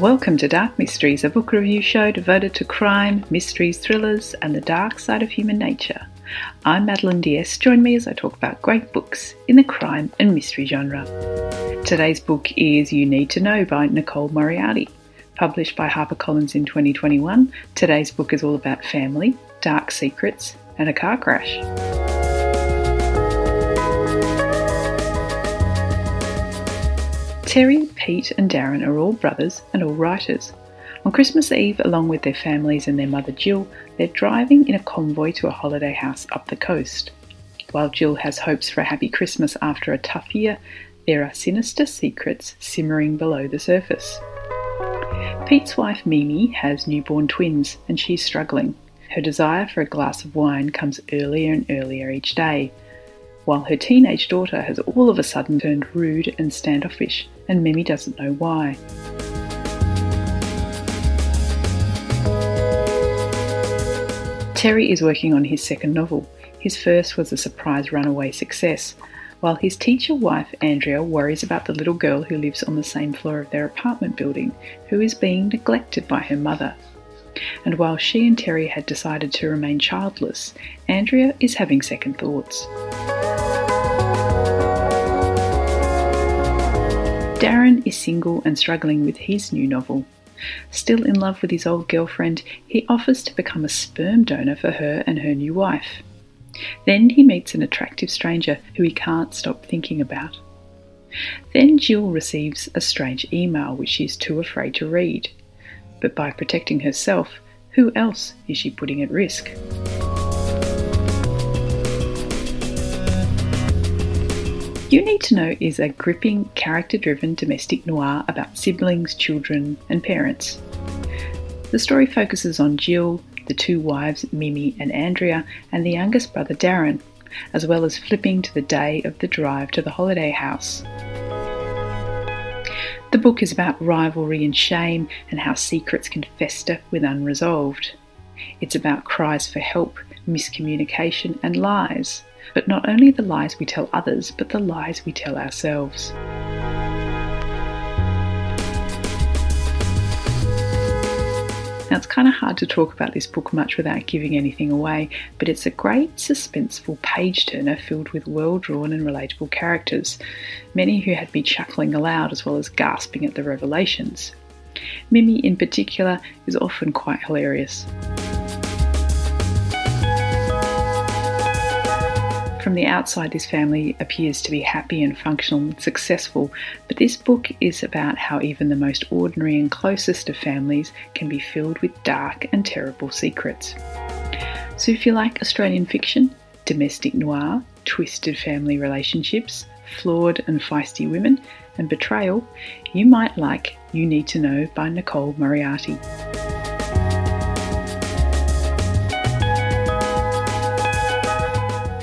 Welcome to Dark Mysteries, a book review show devoted to crime, mysteries, thrillers, and the dark side of human nature. I'm Madeleine d'Este. Join me as I talk about great books in the crime and mystery genre. Today's book is You Need to Know by Nicole Moriarty. Published by HarperCollins in 2021, today's book is all about family, dark secrets, and a car crash. Terry, Pete, and Darren are all brothers and all writers. On Christmas Eve, along with their families and their mother Jill, they're driving in a convoy to a holiday house up the coast. While Jill has hopes for a happy Christmas after a tough year, there are sinister secrets simmering below the surface. Pete's wife Mimi has newborn twins and she's struggling. Her desire for a glass of wine comes earlier and earlier each day, while her teenage daughter has all of a sudden turned rude and standoffish and Mimi doesn't know why. Terry is working on his second novel. His first was a surprise runaway success, while his teacher wife Andrea worries about the little girl who lives on the same floor of their apartment building, who is being neglected by her mother. And while she and Terry had decided to remain childless, Andrea is having second thoughts. Darren is single and struggling with his new novel. Still in love with his old girlfriend, he offers to become a sperm donor for her and her new wife. Then he meets an attractive stranger who he can't stop thinking about. Then Jill receives a strange email which she is too afraid to read. But by protecting herself, who else is she putting at risk? You Need to Know is a gripping, character driven domestic noir about siblings, children, and parents. The story focuses on Jill, the two wives, Mimi and Andrea, and the youngest brother, Darren, as well as flipping to the day of the drive to the holiday house. The book is about rivalry and shame and how secrets can fester with unresolved. It's about cries for help, miscommunication, and lies but not only the lies we tell others, but the lies we tell ourselves. Now, it's kind of hard to talk about this book much without giving anything away, but it's a great suspenseful page turner filled with well drawn and relatable characters, many who had me chuckling aloud as well as gasping at the revelations. Mimi, in particular, is often quite hilarious. From the outside, this family appears to be happy and functional and successful, but this book is about how even the most ordinary and closest of families can be filled with dark and terrible secrets. So, if you like Australian fiction, domestic noir, twisted family relationships, flawed and feisty women, and betrayal, you might like You Need to Know by Nicole Moriarty.